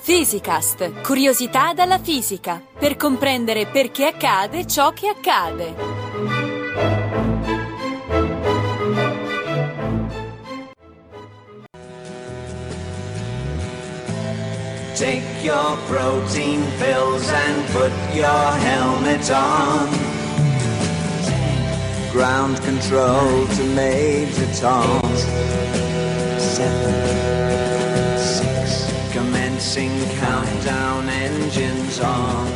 Fisicast, curiosità dalla fisica, per comprendere perché accade ciò che accade. Take your protein pills and put your helmet on. Ground control to Major Tom. Seven, six, commencing countdown engines on.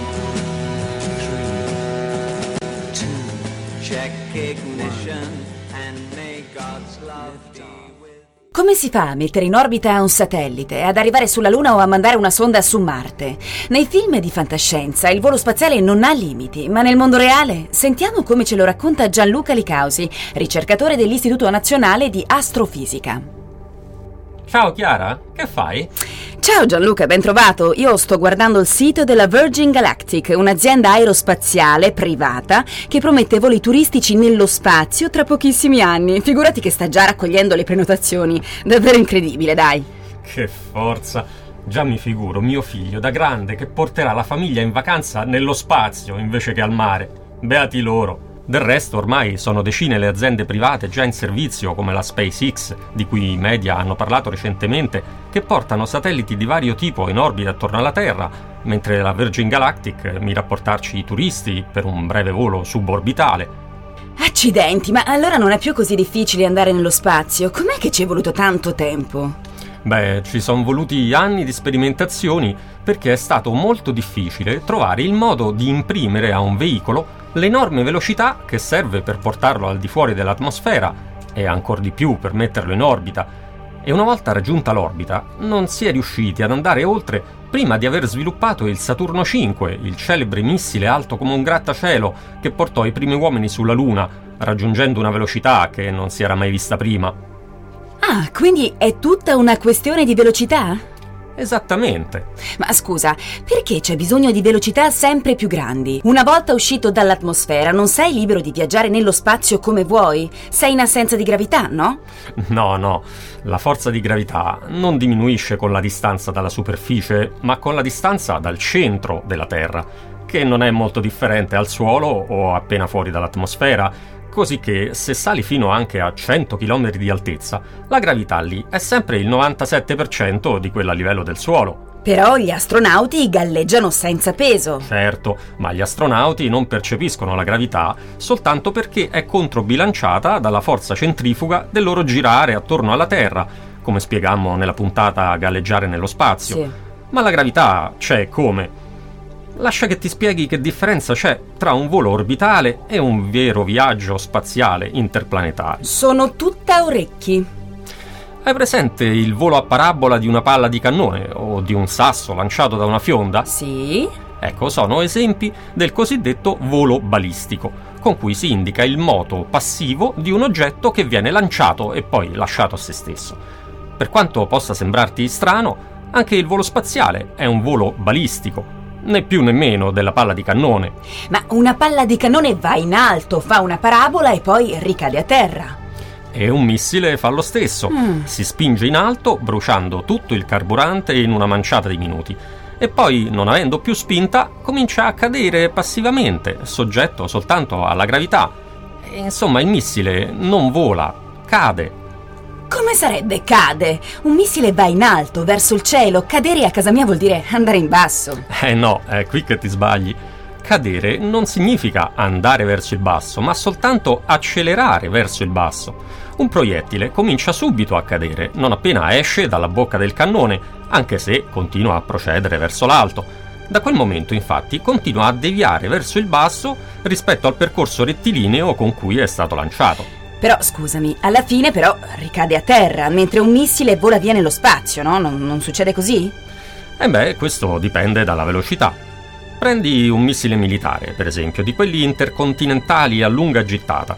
Three, two, check ignition and may God's love be Come si fa a mettere in orbita un satellite, ad arrivare sulla Luna o a mandare una sonda su Marte? Nei film di fantascienza il volo spaziale non ha limiti, ma nel mondo reale sentiamo come ce lo racconta Gianluca Licausi, ricercatore dell'Istituto Nazionale di Astrofisica. Ciao Chiara, che fai? Ciao Gianluca, ben trovato. Io sto guardando il sito della Virgin Galactic, un'azienda aerospaziale privata che promette voli turistici nello spazio tra pochissimi anni. Figurati che sta già raccogliendo le prenotazioni. Davvero incredibile, dai. Che forza! Già mi figuro mio figlio da grande che porterà la famiglia in vacanza nello spazio invece che al mare. Beati loro. Del resto ormai sono decine le aziende private già in servizio come la SpaceX, di cui i media hanno parlato recentemente, che portano satelliti di vario tipo in orbita attorno alla Terra, mentre la Virgin Galactic mira a portarci i turisti per un breve volo suborbitale. Accidenti, ma allora non è più così difficile andare nello spazio. Com'è che ci è voluto tanto tempo? Beh, ci sono voluti anni di sperimentazioni perché è stato molto difficile trovare il modo di imprimere a un veicolo l'enorme velocità che serve per portarlo al di fuori dell'atmosfera e ancora di più per metterlo in orbita. E una volta raggiunta l'orbita non si è riusciti ad andare oltre prima di aver sviluppato il Saturno V, il celebre missile alto come un grattacielo che portò i primi uomini sulla Luna, raggiungendo una velocità che non si era mai vista prima. Ah, quindi è tutta una questione di velocità? Esattamente. Ma scusa, perché c'è bisogno di velocità sempre più grandi? Una volta uscito dall'atmosfera non sei libero di viaggiare nello spazio come vuoi? Sei in assenza di gravità, no? No, no, la forza di gravità non diminuisce con la distanza dalla superficie, ma con la distanza dal centro della Terra, che non è molto differente al suolo o appena fuori dall'atmosfera, così che se sali fino anche a 100 km di altezza, la gravità lì è sempre il 97% di quella a livello del suolo. Però gli astronauti galleggiano senza peso. Certo, ma gli astronauti non percepiscono la gravità soltanto perché è controbilanciata dalla forza centrifuga del loro girare attorno alla Terra, come spiegammo nella puntata Galleggiare nello spazio. Sì. Ma la gravità c'è come? Lascia che ti spieghi che differenza c'è tra un volo orbitale e un vero viaggio spaziale interplanetario. Sono tutta orecchi. Hai presente il volo a parabola di una palla di cannone o di un sasso lanciato da una fionda? Sì? Ecco, sono esempi del cosiddetto volo balistico, con cui si indica il moto passivo di un oggetto che viene lanciato e poi lasciato a se stesso. Per quanto possa sembrarti strano, anche il volo spaziale è un volo balistico, né più né meno della palla di cannone. Ma una palla di cannone va in alto, fa una parabola e poi ricade a terra. E un missile fa lo stesso. Mm. Si spinge in alto, bruciando tutto il carburante in una manciata di minuti. E poi, non avendo più spinta, comincia a cadere passivamente, soggetto soltanto alla gravità. Insomma, il missile non vola, cade. Come sarebbe cade? Un missile va in alto, verso il cielo. Cadere a casa mia vuol dire andare in basso. Eh no, è qui che ti sbagli. Cadere non significa andare verso il basso, ma soltanto accelerare verso il basso. Un proiettile comincia subito a cadere, non appena esce dalla bocca del cannone, anche se continua a procedere verso l'alto. Da quel momento, infatti, continua a deviare verso il basso rispetto al percorso rettilineo con cui è stato lanciato. Però scusami, alla fine però ricade a terra, mentre un missile vola via nello spazio, no? Non, non succede così? E beh, questo dipende dalla velocità. Prendi un missile militare, per esempio, di quelli intercontinentali a lunga gittata.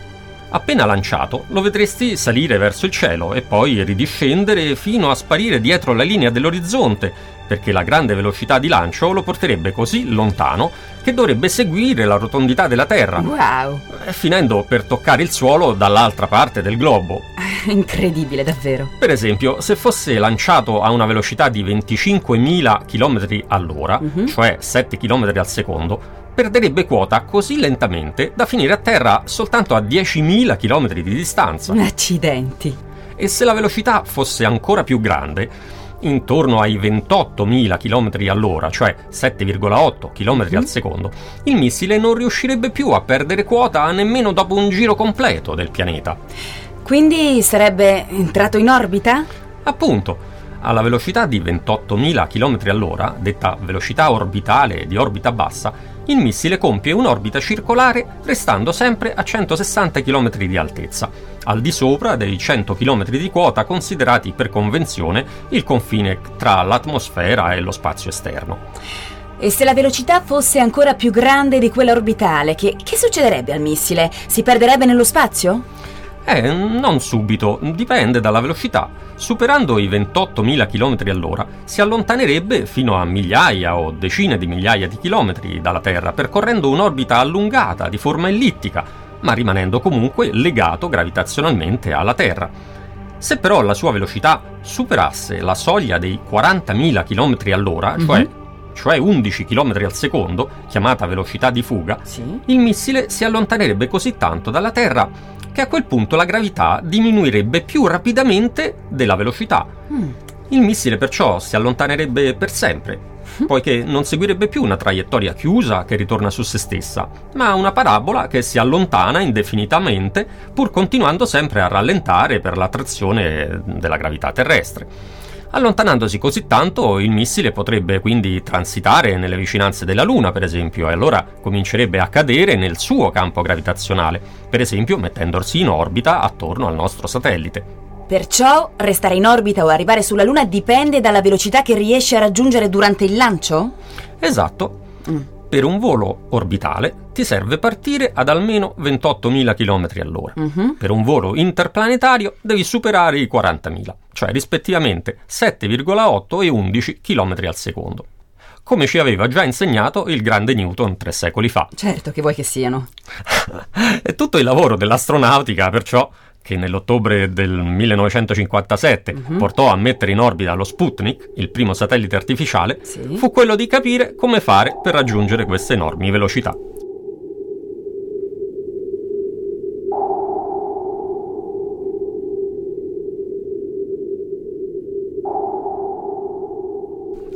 Appena lanciato, lo vedresti salire verso il cielo e poi ridiscendere fino a sparire dietro la linea dell'orizzonte, perché la grande velocità di lancio lo porterebbe così lontano che dovrebbe seguire la rotondità della Terra, Wow, eh, finendo per toccare il suolo dall'altra parte del globo. incredibile davvero. Per esempio, se fosse lanciato a una velocità di 25.000 km all'ora, Mhm. cioè 7 km al secondo, perderebbe quota così lentamente da finire a terra soltanto a 10.000 km di distanza. Accidenti. E se la velocità fosse ancora più grande, intorno ai 28.000 km all'ora, cioè 7,8 km al secondo, il missile non riuscirebbe più a perdere quota nemmeno dopo un giro completo del pianeta. Quindi sarebbe entrato in orbita? Appunto, alla velocità di 28.000 km all'ora, detta velocità orbitale di orbita bassa, il missile compie un'orbita circolare restando sempre a 160 km di altezza, al di sopra dei 100 km di quota considerati per convenzione il confine tra l'atmosfera e lo spazio esterno. E se la velocità fosse ancora più grande di quella orbitale, che, che succederebbe al missile? Si perderebbe nello spazio? Eh, non subito, dipende dalla velocità. Superando i 28.000 km all'ora si allontanerebbe fino a migliaia o decine di migliaia di chilometri dalla Terra, percorrendo un'orbita allungata di forma ellittica, ma rimanendo comunque legato gravitazionalmente alla Terra. Se però la sua velocità superasse la soglia dei 40.000 km all'ora, cioè, cioè 11 km al secondo, chiamata velocità di fuga, Sì. il missile si allontanerebbe così tanto dalla Terra che a quel punto la gravità diminuirebbe più rapidamente della velocità. Il missile perciò si allontanerebbe per sempre, poiché non seguirebbe più una traiettoria chiusa che ritorna su se stessa, ma una parabola che si allontana indefinitamente pur continuando sempre a rallentare per l'attrazione della gravità terrestre. Allontanandosi così tanto, il missile potrebbe quindi transitare nelle vicinanze della Luna, per esempio, e allora comincerebbe a cadere nel suo campo gravitazionale, per esempio mettendosi in orbita attorno al nostro satellite. Perciò restare in orbita o arrivare sulla Luna dipende dalla velocità che riesce a raggiungere durante il lancio? Esatto. Mm. Per un volo orbitale ti serve partire ad almeno 28.000 km all'ora. Mhm. Per un volo interplanetario devi superare i 40.000, cioè rispettivamente 7,8 e 11 km al secondo. Come ci aveva già insegnato il grande Newton tre secoli fa. Certo che vuoi che siano. È tutto il lavoro dell'astronautica, perciò, che nell'ottobre del 1957 Mhm. portò a mettere in orbita lo Sputnik, il primo satellite artificiale, Sì. fu quello di capire come fare per raggiungere queste enormi velocità.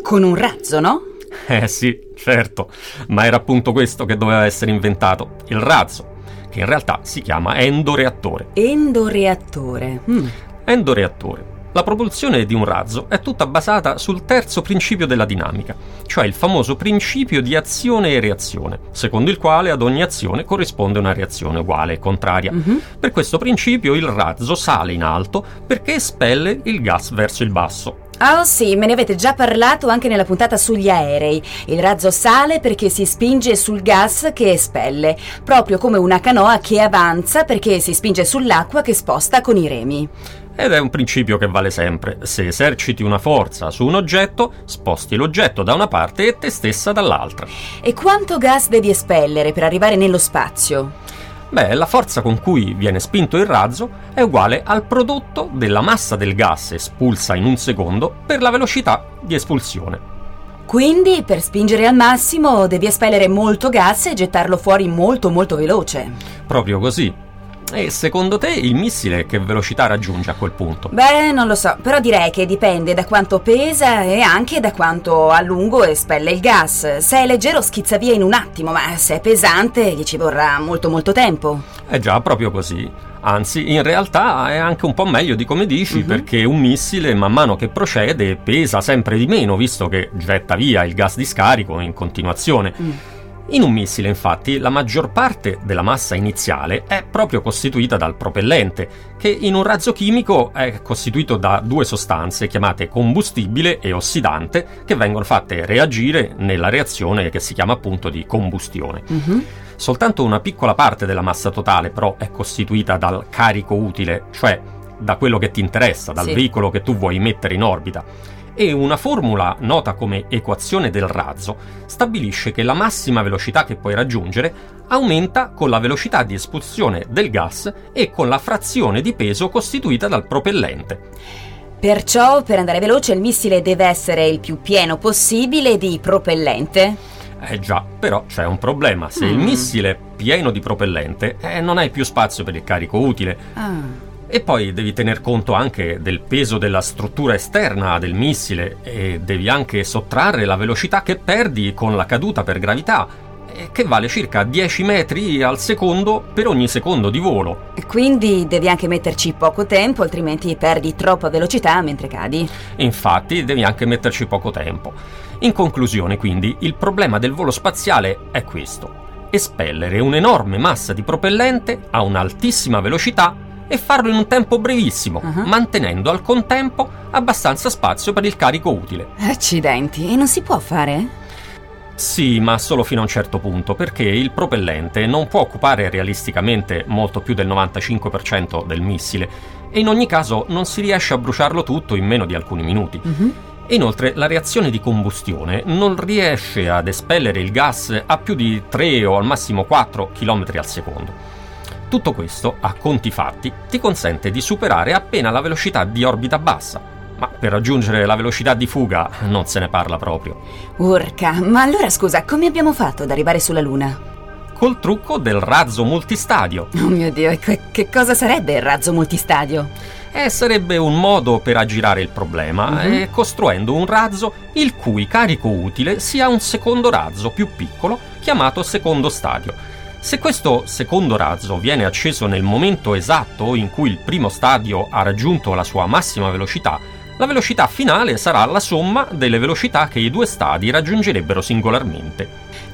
Con un razzo, no? Eh sì, certo, ma era appunto questo che doveva essere inventato, il razzo, che in realtà si chiama endoreattore. Endoreattore. Mm. Endoreattore. La propulsione di un razzo è tutta basata sul terzo principio della dinamica, cioè il famoso principio di azione e reazione, secondo il quale ad ogni azione corrisponde una reazione uguale e contraria. Mhm. Per questo principio il razzo sale in alto perché espelle il gas verso il basso. Oh sì, me ne avete già parlato anche nella puntata sugli aerei. Il razzo sale perché si spinge sul gas che espelle, proprio come una canoa che avanza perché si spinge sull'acqua che sposta con i remi. Ed è un principio che vale sempre. Se eserciti una forza su un oggetto, sposti l'oggetto da una parte e te stessa dall'altra. E quanto gas devi espellere per arrivare nello spazio? Beh, la forza con cui viene spinto il razzo è uguale al prodotto della massa del gas espulsa in un secondo per la velocità di espulsione. Quindi, per spingere al massimo, devi espellere molto gas e gettarlo fuori molto molto veloce. Proprio così. E secondo te il missile che velocità raggiunge a quel punto? Beh, non lo so, però direi che dipende da quanto pesa e anche da quanto a lungo espelle il gas. Se è leggero schizza via in un attimo, ma se è pesante gli ci vorrà molto molto tempo. È già proprio così. Anzi, in realtà è anche un po' meglio di come dici, perché un missile, man mano che procede, pesa sempre di meno, visto che getta via il gas di scarico in continuazione. In un missile, infatti, la maggior parte della massa iniziale è proprio costituita dal propellente, che in un razzo chimico è costituito da due sostanze chiamate combustibile e ossidante, che vengono fatte reagire nella reazione che si chiama appunto di combustione. Soltanto una piccola parte della massa totale però è costituita dal carico utile, cioè da quello che ti interessa, dal Sì. veicolo che tu vuoi mettere in orbita. E una formula nota come equazione del razzo stabilisce che la massima velocità che puoi raggiungere aumenta con la velocità di espulsione del gas e con la frazione di peso costituita dal propellente. Perciò, per andare veloce, il missile deve essere il più pieno possibile di propellente. Eh già, però c'è un problema. Se il Mm. missile è pieno di propellente, eh, non hai più spazio per il carico utile. Ah. E poi devi tener conto anche del peso della struttura esterna del missile e devi anche sottrarre la velocità che perdi con la caduta per gravità, eh, che vale circa 10 metri al secondo per ogni secondo di volo. Quindi devi anche metterci poco tempo, altrimenti perdi troppa velocità mentre cadi. Infatti devi anche metterci poco tempo. In conclusione, quindi, il problema del volo spaziale è questo. Espellere un'enorme massa di propellente a un'altissima velocità e farlo in un tempo brevissimo, Ah. mantenendo al contempo abbastanza spazio per il carico utile. Accidenti, e non si può fare? Sì, ma solo fino a un certo punto, perché il propellente non può occupare realisticamente molto più del 95% del missile e in ogni caso non si riesce a bruciarlo tutto in meno di alcuni minuti. E Inoltre la reazione di combustione non riesce ad espellere il gas a più di 3 o al massimo 4 km al secondo. Tutto questo, a conti fatti, ti consente di superare appena la velocità di orbita bassa, ma per raggiungere la velocità di fuga non se ne parla proprio. Urca, ma allora scusa, come abbiamo fatto ad arrivare sulla Luna? Col trucco del razzo multistadio. Oh mio Dio, e che, che cosa sarebbe il razzo multistadio? E sarebbe un modo per aggirare il problema, Mhm. eh, costruendo un razzo il cui carico utile sia un secondo razzo più piccolo, chiamato secondo stadio. Se questo secondo razzo viene acceso nel momento esatto in cui il primo stadio ha raggiunto la sua massima velocità, la velocità finale sarà la somma delle velocità che i due stadi raggiungerebbero singolarmente.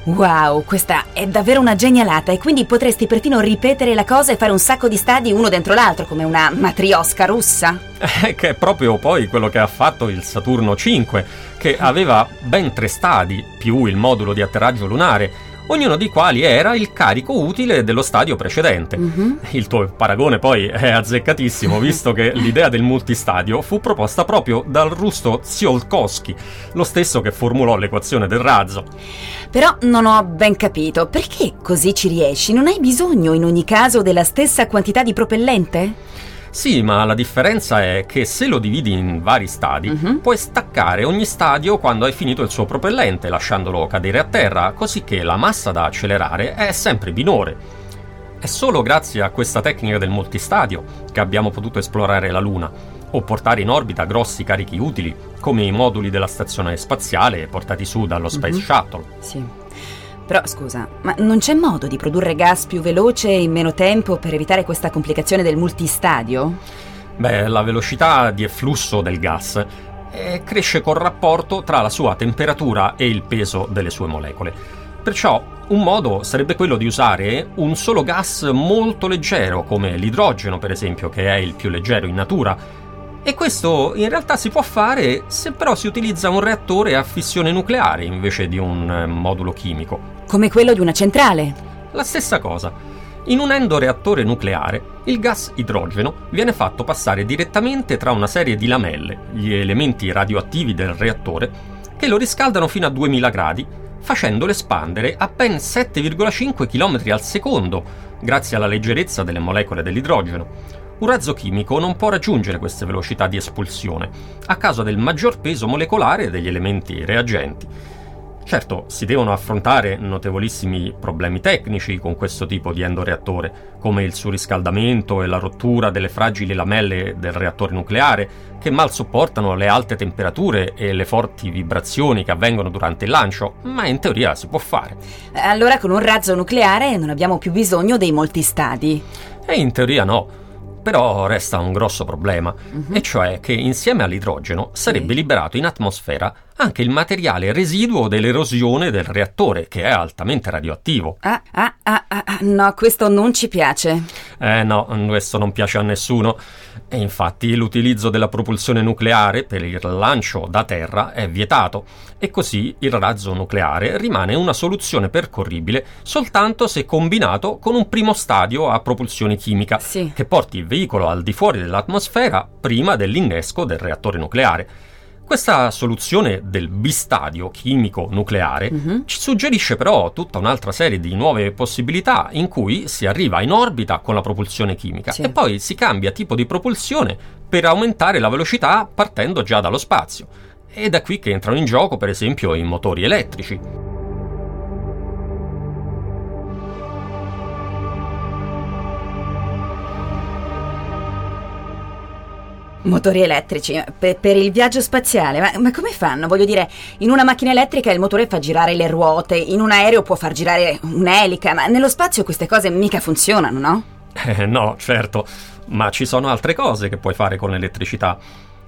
Wow, questa è davvero una genialata e quindi potresti perfino ripetere la cosa e fare un sacco di stadi uno dentro l'altro, come una matriosca russa. Eh, che è proprio poi quello che ha fatto il Saturno 5, che aveva ben tre stadi più il modulo di atterraggio lunare, ognuno dei quali era il carico utile dello stadio precedente. Mhm. Il tuo paragone poi è azzeccatissimo, visto che l'idea del multistadio fu proposta proprio dal rusto Tsiolkovsky, lo stesso che formulò l'equazione del razzo. Però non ho ben capito, perché così ci riesci? Non hai bisogno in ogni caso della stessa quantità di propellente? Sì, ma la differenza è che se lo dividi in vari stadi, Mhm. puoi staccare ogni stadio quando hai finito il suo propellente, lasciandolo cadere a terra, così che la massa da accelerare è sempre minore. È solo grazie a questa tecnica del multistadio che abbiamo potuto esplorare la Luna, o portare in orbita grossi carichi utili, come i moduli della stazione spaziale portati su dallo Space Mhm. Shuttle. Sì. Però scusa, ma non c'è modo di produrre gas più veloce e in meno tempo per evitare questa complicazione del multistadio? Beh, la velocità di efflusso del gas eh, cresce col rapporto tra la sua temperatura e il peso delle sue molecole. Perciò un modo sarebbe quello di usare un solo gas molto leggero, come l'idrogeno per esempio, che è il più leggero in natura. E questo in realtà si può fare se però si utilizza un reattore a fissione nucleare invece di un eh, modulo chimico. Come quello di una centrale. La stessa cosa. In un endoreattore nucleare, il gas idrogeno viene fatto passare direttamente tra una serie di lamelle, gli elementi radioattivi del reattore, che lo riscaldano fino a 2000 gradi, facendolo espandere a ben 7,5 km al secondo, grazie alla leggerezza delle molecole dell'idrogeno. Un razzo chimico non può raggiungere queste velocità di espulsione, a causa del maggior peso molecolare degli elementi reagenti. Certo, si devono affrontare notevolissimi problemi tecnici con questo tipo di endoreattore, come il surriscaldamento e la rottura delle fragili lamelle del reattore nucleare, che mal sopportano le alte temperature e le forti vibrazioni che avvengono durante il lancio, ma in teoria si può fare. Allora con un razzo nucleare non abbiamo più bisogno dei multistadi. E in teoria no. Però resta un grosso problema, e cioè che insieme all'idrogeno sarebbe liberato in atmosfera anche il materiale residuo dell'erosione del reattore, che è altamente radioattivo. Ah, ah, ah, ah, ah, no, questo non ci piace. Eh no, questo non piace a nessuno. E infatti l'utilizzo della propulsione nucleare per il lancio da terra è vietato e così il razzo nucleare rimane una soluzione percorribile soltanto se combinato con un primo stadio a propulsione chimica Sì. che porti il veicolo al di fuori dell'atmosfera prima dell'innesco del reattore nucleare. Questa soluzione del bistadio chimico-nucleare Mhm. ci suggerisce però tutta un'altra serie di nuove possibilità in cui si arriva in orbita con la propulsione chimica Sì. e poi si cambia tipo di propulsione per aumentare la velocità partendo già dallo spazio. Ed è da qui che entrano in gioco per esempio i motori elettrici. Motori elettrici per, per il viaggio spaziale, ma, ma come fanno? Voglio dire, in una macchina elettrica il motore fa girare le ruote, in un aereo può far girare un'elica, ma nello spazio queste cose mica funzionano, no? Eh, no, certo, ma ci sono altre cose che puoi fare con l'elettricità.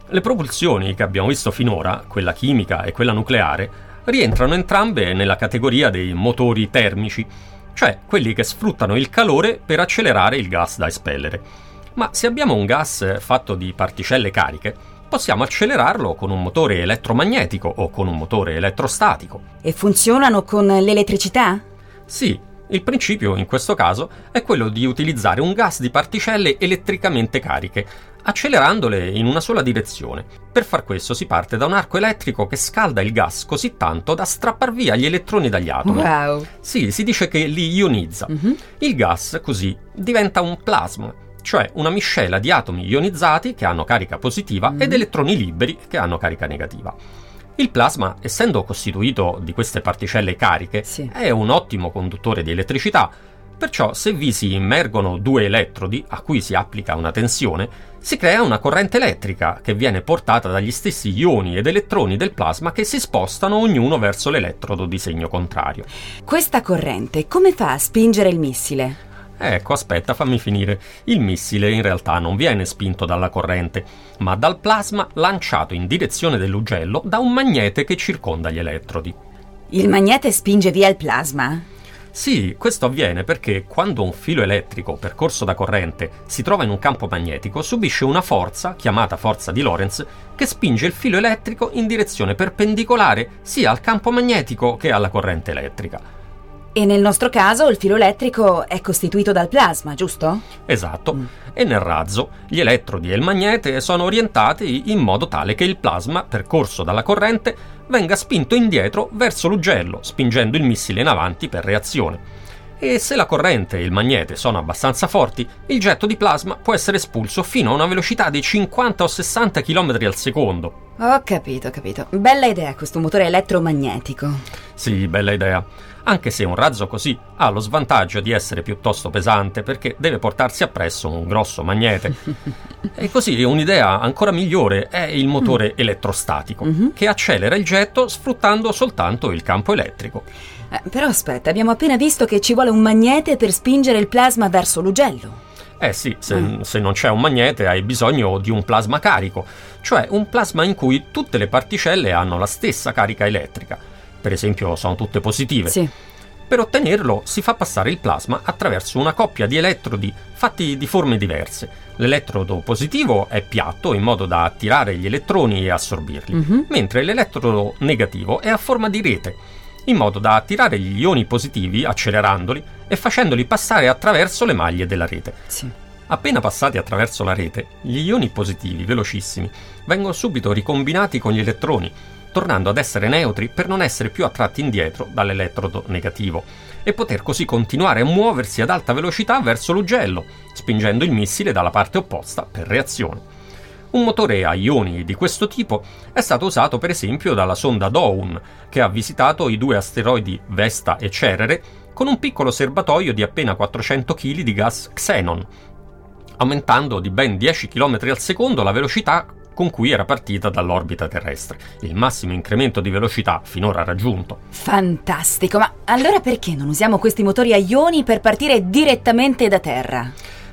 Le propulsioni che abbiamo visto finora, quella chimica e quella nucleare, rientrano entrambe nella categoria dei motori termici, cioè quelli che sfruttano il calore per accelerare il gas da espellere. Ma se abbiamo un gas fatto di particelle cariche, possiamo accelerarlo con un motore elettromagnetico o con un motore elettrostatico. E funzionano con l'elettricità? Sì, il principio in questo caso è quello di utilizzare un gas di particelle elettricamente cariche, accelerandole in una sola direzione. Per far questo si parte da un arco elettrico che scalda il gas così tanto da strappar via gli elettroni dagli atomi. Wow! Sì, si dice che li ionizza. Mhm. Il gas così diventa un plasma, cioè una miscela di atomi ionizzati che hanno carica positiva ed elettroni liberi che hanno carica negativa. Il plasma, essendo costituito di queste particelle cariche, Sì. è un ottimo conduttore di elettricità, perciò se vi si immergono due elettrodi a cui si applica una tensione, si crea una corrente elettrica che viene portata dagli stessi ioni ed elettroni del plasma che si spostano ognuno verso l'elettrodo di segno contrario. Questa corrente come fa a spingere il missile? Ecco, aspetta, fammi finire. Il missile in realtà non viene spinto dalla corrente, ma dal plasma lanciato in direzione dell'ugello da un magnete che circonda gli elettrodi. Il magnete spinge via il plasma? Sì, questo avviene perché quando un filo elettrico percorso da corrente si trova in un campo magnetico, subisce una forza, chiamata forza di Lorentz, che spinge il filo elettrico in direzione perpendicolare sia al campo magnetico che alla corrente elettrica. E nel nostro caso il filo elettrico è costituito dal plasma, giusto? Esatto. E nel razzo gli elettrodi e il magnete sono orientati in modo tale che il plasma, percorso dalla corrente, venga spinto indietro verso l'ugello, spingendo il missile in avanti per reazione. E se la corrente e il magnete sono abbastanza forti, il getto di plasma può essere espulso fino a una velocità di 50 o 60 km al secondo. Ho capito, ho capito. Bella idea questo motore elettromagnetico. Sì, bella idea. Anche se un razzo così ha lo svantaggio di essere piuttosto pesante perché deve portarsi appresso un grosso magnete. e così un'idea ancora migliore è il motore elettrostatico, che accelera il getto sfruttando soltanto il campo elettrico. Eh, però aspetta, abbiamo appena visto che ci vuole un magnete per spingere il plasma verso l'ugello. Eh sì, se, se non c'è un magnete hai bisogno di un plasma carico, cioè un plasma in cui tutte le particelle hanno la stessa carica elettrica. Per esempio sono tutte positive. Sì. Per ottenerlo si fa passare il plasma attraverso una coppia di elettrodi fatti di forme diverse. L'elettrodo positivo è piatto in modo da attirare gli elettroni e assorbirli, Mhm. mentre l'elettrodo negativo è a forma di rete, in modo da attirare gli ioni positivi accelerandoli e facendoli passare attraverso le maglie della rete. Sì. Appena passati attraverso la rete, gli ioni positivi, velocissimi, vengono subito ricombinati con gli elettroni, tornando ad essere neutri per non essere più attratti indietro dall'elettrodo negativo e poter così continuare a muoversi ad alta velocità verso l'ugello, spingendo il missile dalla parte opposta per reazione. Un motore a ioni di questo tipo è stato usato per esempio dalla sonda Dawn, che ha visitato i due asteroidi Vesta e Cerere con un piccolo serbatoio di appena 400 kg di gas xenon, aumentando di ben 10 km al secondo la velocità con cui era partita dall'orbita terrestre, il massimo incremento di velocità finora raggiunto. Fantastico, ma allora perché non usiamo questi motori a ioni per partire direttamente da Terra?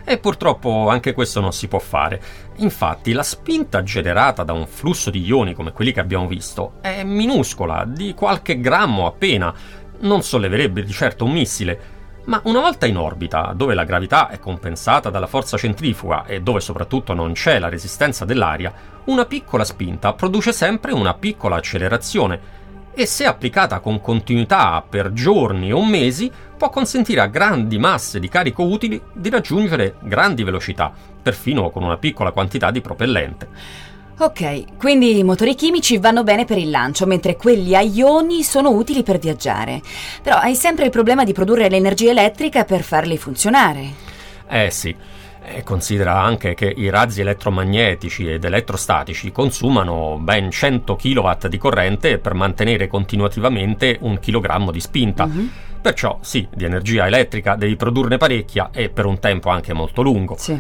E purtroppo anche questo non si può fare. Infatti la spinta generata da un flusso di ioni come quelli che abbiamo visto è minuscola, di qualche grammo appena, non solleverebbe di certo un missile. Ma una volta in orbita, dove la gravità è compensata dalla forza centrifuga e dove soprattutto non c'è la resistenza dell'aria, una piccola spinta produce sempre una piccola accelerazione e se applicata con continuità per giorni o mesi può consentire a grandi masse di carico utili di raggiungere grandi velocità, perfino con una piccola quantità di propellente. Ok, quindi i motori chimici vanno bene per il lancio, mentre quelli a ioni sono utili per viaggiare. Però hai sempre il problema di produrre l'energia elettrica per farli funzionare. Eh sì. E considera anche che i razzi elettromagnetici ed elettrostatici consumano ben 100 kW di corrente per mantenere continuativamente un chilogrammo di spinta. Mm-hmm. Perciò sì, di energia elettrica devi produrne parecchia e per un tempo anche molto lungo. Sì.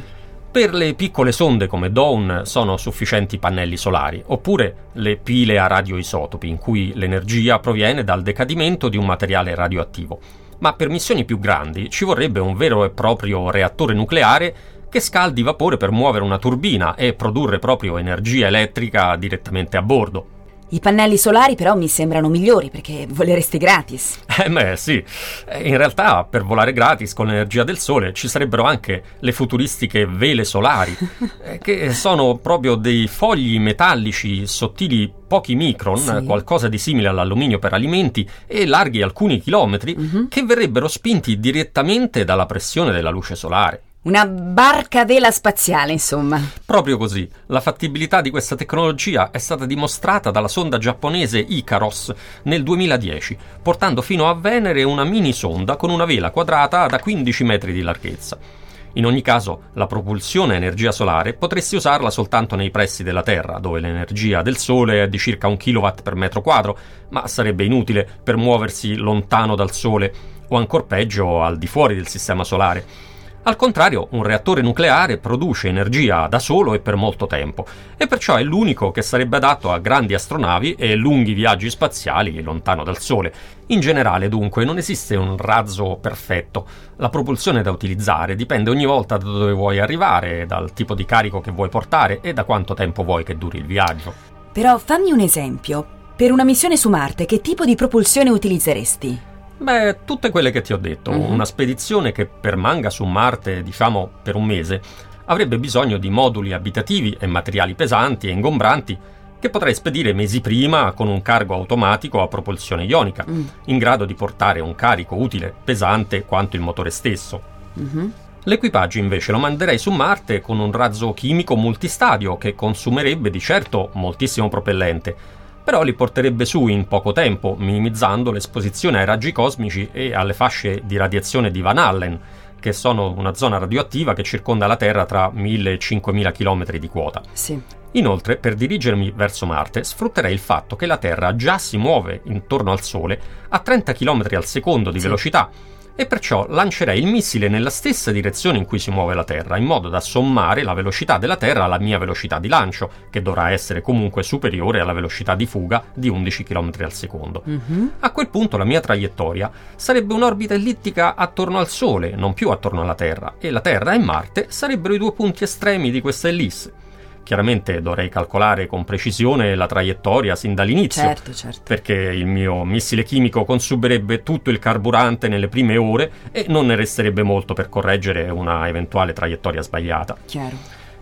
Per le piccole sonde come Dawn sono sufficienti pannelli solari, oppure le pile a radioisotopi, in cui l'energia proviene dal decadimento di un materiale radioattivo. Ma per missioni più grandi ci vorrebbe un vero e proprio reattore nucleare che scaldi vapore per muovere una turbina e produrre proprio energia elettrica direttamente a bordo. I pannelli solari però mi sembrano migliori perché voleresti gratis. Eh beh sì, Eh, in realtà per volare gratis con l'energia del sole ci sarebbero anche le futuristiche vele solari, eh, che sono proprio dei fogli metallici sottili pochi micron, Sì. qualcosa di simile all'alluminio per alimenti e larghi alcuni chilometri, Mhm. che verrebbero spinti direttamente dalla pressione della luce solare. Una barca vela spaziale, insomma. Proprio così, la fattibilità di questa tecnologia è stata dimostrata dalla sonda giapponese Icaros nel 2010, portando fino a Venere una mini sonda con una vela quadrata da 15 metri di larghezza. In ogni caso, la propulsione a energia solare potresti usarla soltanto nei pressi della Terra, dove l'energia del Sole è di circa un kilowatt per metro quadro, ma sarebbe inutile per muoversi lontano dal Sole o ancor peggio al di fuori del Sistema Solare. Al contrario, un reattore nucleare produce energia da solo e per molto tempo, e perciò è l'unico che sarebbe adatto a grandi astronavi e lunghi viaggi spaziali lontano dal Sole. In generale, dunque, non esiste un razzo perfetto. La propulsione da utilizzare dipende ogni volta da dove vuoi arrivare, dal tipo di carico che vuoi portare e da quanto tempo vuoi che duri il viaggio. Però fammi un esempio. Per una missione su Marte, che tipo di propulsione utilizzeresti? Beh, tutte quelle che ti ho detto. Mhm. Una spedizione che permanga su Marte, diciamo, per un mese, avrebbe bisogno di moduli abitativi e materiali pesanti e ingombranti che potrei spedire mesi prima con un cargo automatico a propulsione ionica, Mm. in grado di portare un carico utile, pesante quanto il motore stesso. Mhm. L'equipaggio invece lo manderei su Marte con un razzo chimico multistadio che consumerebbe di certo moltissimo propellente, però li porterebbe su in poco tempo, minimizzando l'esposizione ai raggi cosmici e alle fasce di radiazione di Van Allen, che sono una zona radioattiva che circonda la Terra tra 1000 e 5000 km di quota. Sì. Inoltre, per dirigermi verso Marte, sfrutterei il fatto che la Terra già si muove intorno al Sole a 30 km al secondo di Sì. velocità e perciò lancerei il missile nella stessa direzione in cui si muove la Terra, in modo da sommare la velocità della Terra alla mia velocità di lancio, che dovrà essere comunque superiore alla velocità di fuga di 11 km al secondo. Mhm. A quel punto la mia traiettoria sarebbe un'orbita ellittica attorno al Sole, non più attorno alla Terra, e la Terra e Marte sarebbero i due punti estremi di questa ellisse. Chiaramente dovrei calcolare con precisione la traiettoria sin dall'inizio, Certo, certo. perché il mio missile chimico consumerebbe tutto il carburante nelle prime ore e non ne resterebbe molto per correggere una eventuale traiettoria sbagliata. Chiaro.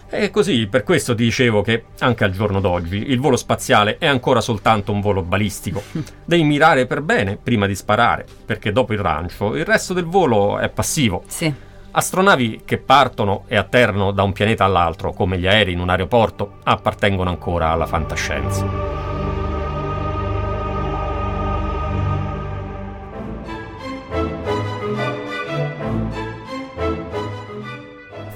E così, per questo ti dicevo che anche al giorno d'oggi il volo spaziale è ancora soltanto un volo balistico. Devi mirare per bene prima di sparare, perché dopo il lancio il resto del volo è passivo. Sì. Astronavi che partono e atterrano da un pianeta all'altro, come gli aerei in un aeroporto, appartengono ancora alla fantascienza.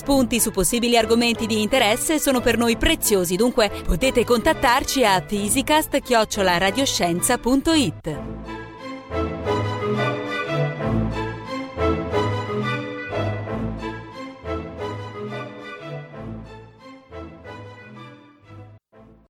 spunti su possibili argomenti di interesse sono per noi preziosi, dunque potete contattarci a physicast-radioscienza.it.